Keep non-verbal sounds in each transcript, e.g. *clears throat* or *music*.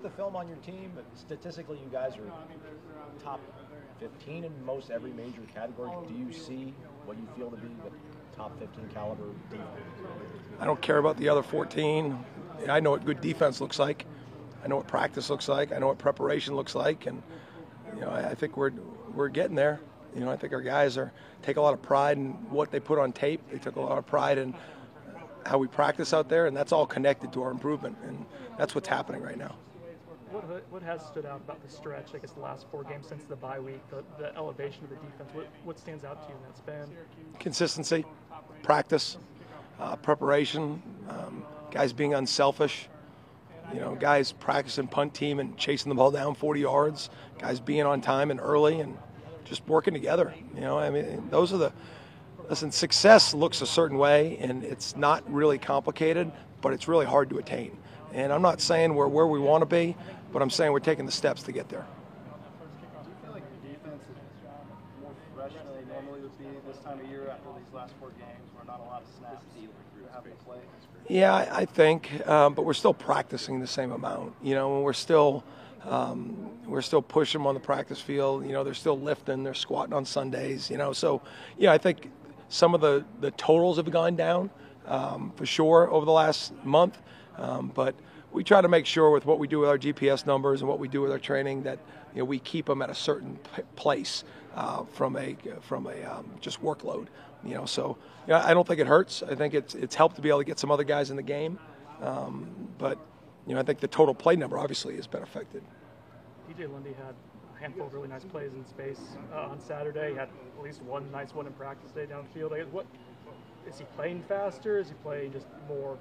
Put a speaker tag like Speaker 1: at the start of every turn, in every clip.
Speaker 1: At the film on your team, statistically, you guys are top 15 in most every major category. Do you see what you feel to be the top 15 caliber defense?
Speaker 2: I don't care about the other 14. I know what good defense looks like. I know what practice looks like. I know what preparation looks like, and you know, I think we're we're getting there. You know, I think our guys are take a lot of pride in what they put on tape. They took a lot of pride in how we practice out there, and that's all connected to our improvement, and that's what's happening right now.
Speaker 3: What, what has stood out about the stretch, I guess the last four games since the bye week, the, the elevation of the defense? What, what stands out to you in that span?
Speaker 2: Consistency, practice, uh, preparation, um, guys being unselfish. You know, guys practicing punt team and chasing the ball down 40 yards, guys being on time and early and just working together. You know, I mean, those are the listen. Success looks a certain way, and it's not really complicated, but it's really hard to attain. And I'm not saying we're where we want to be, but I'm saying we're taking the steps to get there. Yeah, I I think, um, but we're still practicing the same amount. You know, and we're still um, we're still pushing them on the practice field. You know, they're still lifting, they're squatting on Sundays. You know, so yeah, I think some of the the totals have gone down um, for sure over the last month, um, but we try to make sure with what we do with our GPS numbers and what we do with our training that you know we keep them at a certain place uh, from a from a um, just workload. You know, so you know, I don't think it hurts. I think it's it's helped to be able to get some other guys in the game, um, but you know I think the total play number obviously has been affected.
Speaker 3: DJ Lundy had a handful of really nice plays in space uh, on Saturday. He had at least one nice one in practice day downfield. What is he playing faster? Is he playing just more?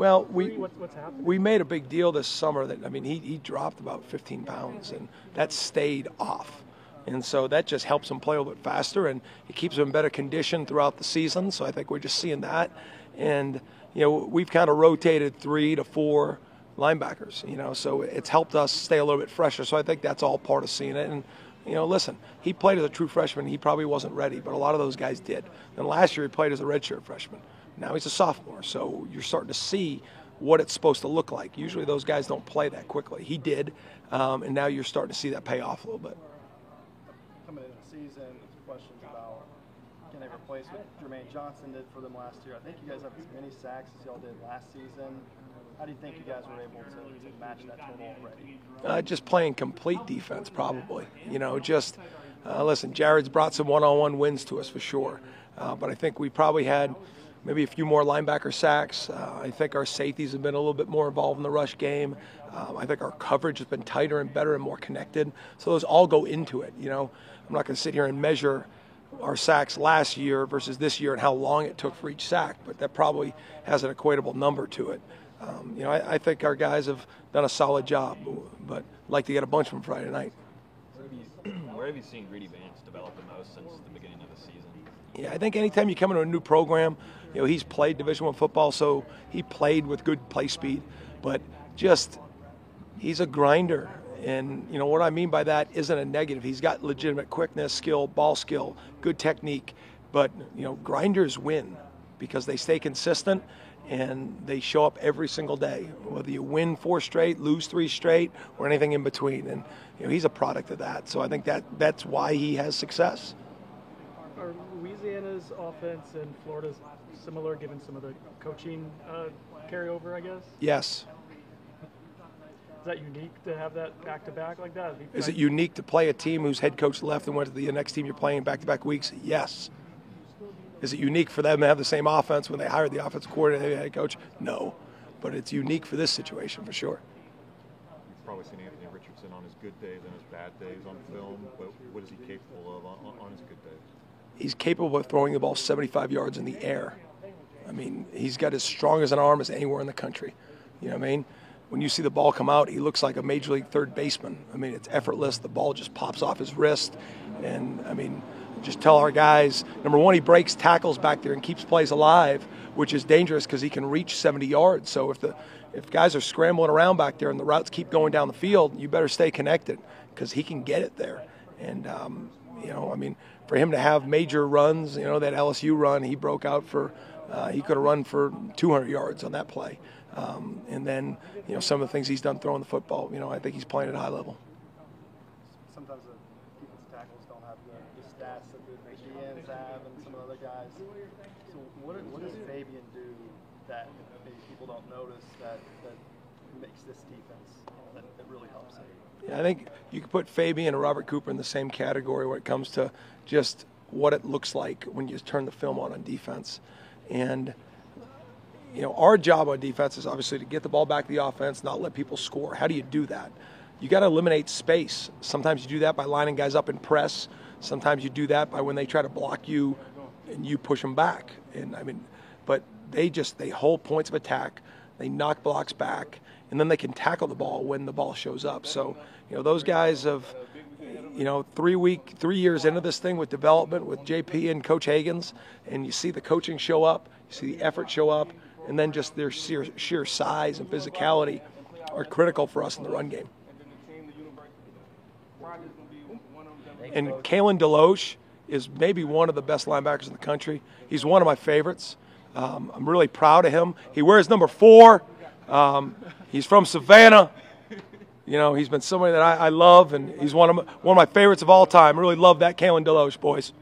Speaker 2: Well, we
Speaker 3: free? What, what's
Speaker 2: we made a big deal this summer that I mean he, he dropped about 15 pounds and that stayed off, and so that just helps him play a little bit faster and it keeps him in better condition throughout the season. So I think we're just seeing that, and you know we've kind of rotated three to four linebackers, you know, so it's helped us stay a little bit fresher. So I think that's all part of seeing it and. You know, listen, he played as a true freshman. He probably wasn't ready, but a lot of those guys did. And last year he played as a redshirt freshman. Now he's a sophomore, so you're starting to see what it's supposed to look like. Usually those guys don't play that quickly. He did, um, and now you're starting to see that pay off a little bit.
Speaker 4: Coming into the season, questions about can they replace what Jermaine Johnson did for them last year. I think you guys have as many sacks as y'all did last season. How do you think you guys were able to, to match that total already?
Speaker 2: Uh, just playing complete defense, probably. You know, just uh, listen. Jared's brought some one-on-one wins to us for sure, uh, but I think we probably had maybe a few more linebacker sacks. Uh, I think our safeties have been a little bit more involved in the rush game. Um, I think our coverage has been tighter and better and more connected. So those all go into it. You know, I'm not going to sit here and measure our sacks last year versus this year and how long it took for each sack, but that probably has an equatable number to it. Um, you know, I, I think our guys have done a solid job, but like to get a bunch from Friday night. *clears throat*
Speaker 5: Where have you seen Greedy Vance develop the most since the beginning of the season?
Speaker 2: I think anytime you come into a new program, you know, he's played Division One football, so he played with good play speed, but just he's a grinder. And you know what I mean by that isn't a negative. He's got legitimate quickness, skill, ball skill, good technique. But you know, grinders win because they stay consistent and they show up every single day. Whether you win four straight, lose three straight, or anything in between. And you know, he's a product of that. So I think that that's why he has success.
Speaker 3: Are Louisiana's offense and Florida's similar, given some of the coaching uh, carryover? I guess.
Speaker 2: Yes.
Speaker 3: Is that unique to have that back to back like that?
Speaker 2: Is it unique to play a team whose head coach left and went to the next team you're playing back to back weeks? Yes. Is it unique for them to have the same offense when they hired the offensive coordinator and head coach? No. But it's unique for this situation for sure.
Speaker 5: You've probably seen Anthony Richardson on his good days and his bad days on film, but what is he capable of on, on his good days?
Speaker 2: He's capable of throwing the ball 75 yards in the air. I mean, he's got as strong as an arm as anywhere in the country. You know what I mean? When you see the ball come out, he looks like a major league third baseman. I mean, it's effortless. The ball just pops off his wrist. And, I mean, just tell our guys number one, he breaks tackles back there and keeps plays alive, which is dangerous because he can reach 70 yards. So if the if guys are scrambling around back there and the routes keep going down the field, you better stay connected because he can get it there. And um, you know, I mean, for him to have major runs, you know, that LSU run, he broke out for uh, he could have run for 200 yards on that play. Um, and then, you know, some of the things he's done throwing the football, you know, I think he's playing at a high level.
Speaker 4: Sometimes the defensive tackles don't have the, the stats that the, the DNs have and some of the other guys. So what, what does Fabien do that maybe people don't notice that, that makes this defense that, that really helps it?
Speaker 2: Yeah, I think you could put Fabien and Robert Cooper in the same category when it comes to just what it looks like when you turn the film on on defense. And you know, our job on defense is obviously to get the ball back to the offense, not let people score. How do you do that? You got to eliminate space. Sometimes you do that by lining guys up in press. Sometimes you do that by when they try to block you and you push them back. And I mean, but they just they hold points of attack. They knock blocks back, and then they can tackle the ball when the ball shows up. So, you know, those guys have, you know, three week, three years into this thing with development with JP and Coach Haggins, and you see the coaching show up, you see the effort show up, and then just their sheer, sheer size and physicality are critical for us in the run game. And Kalen DeLoach is maybe one of the best linebackers in the country. He's one of my favorites. Um, I'm really proud of him. He wears number four. Um, he's from Savannah. You know, he's been somebody that I, I love, and he's one of my, one of my favorites of all time. Really love that Kalen DeLoach, boys.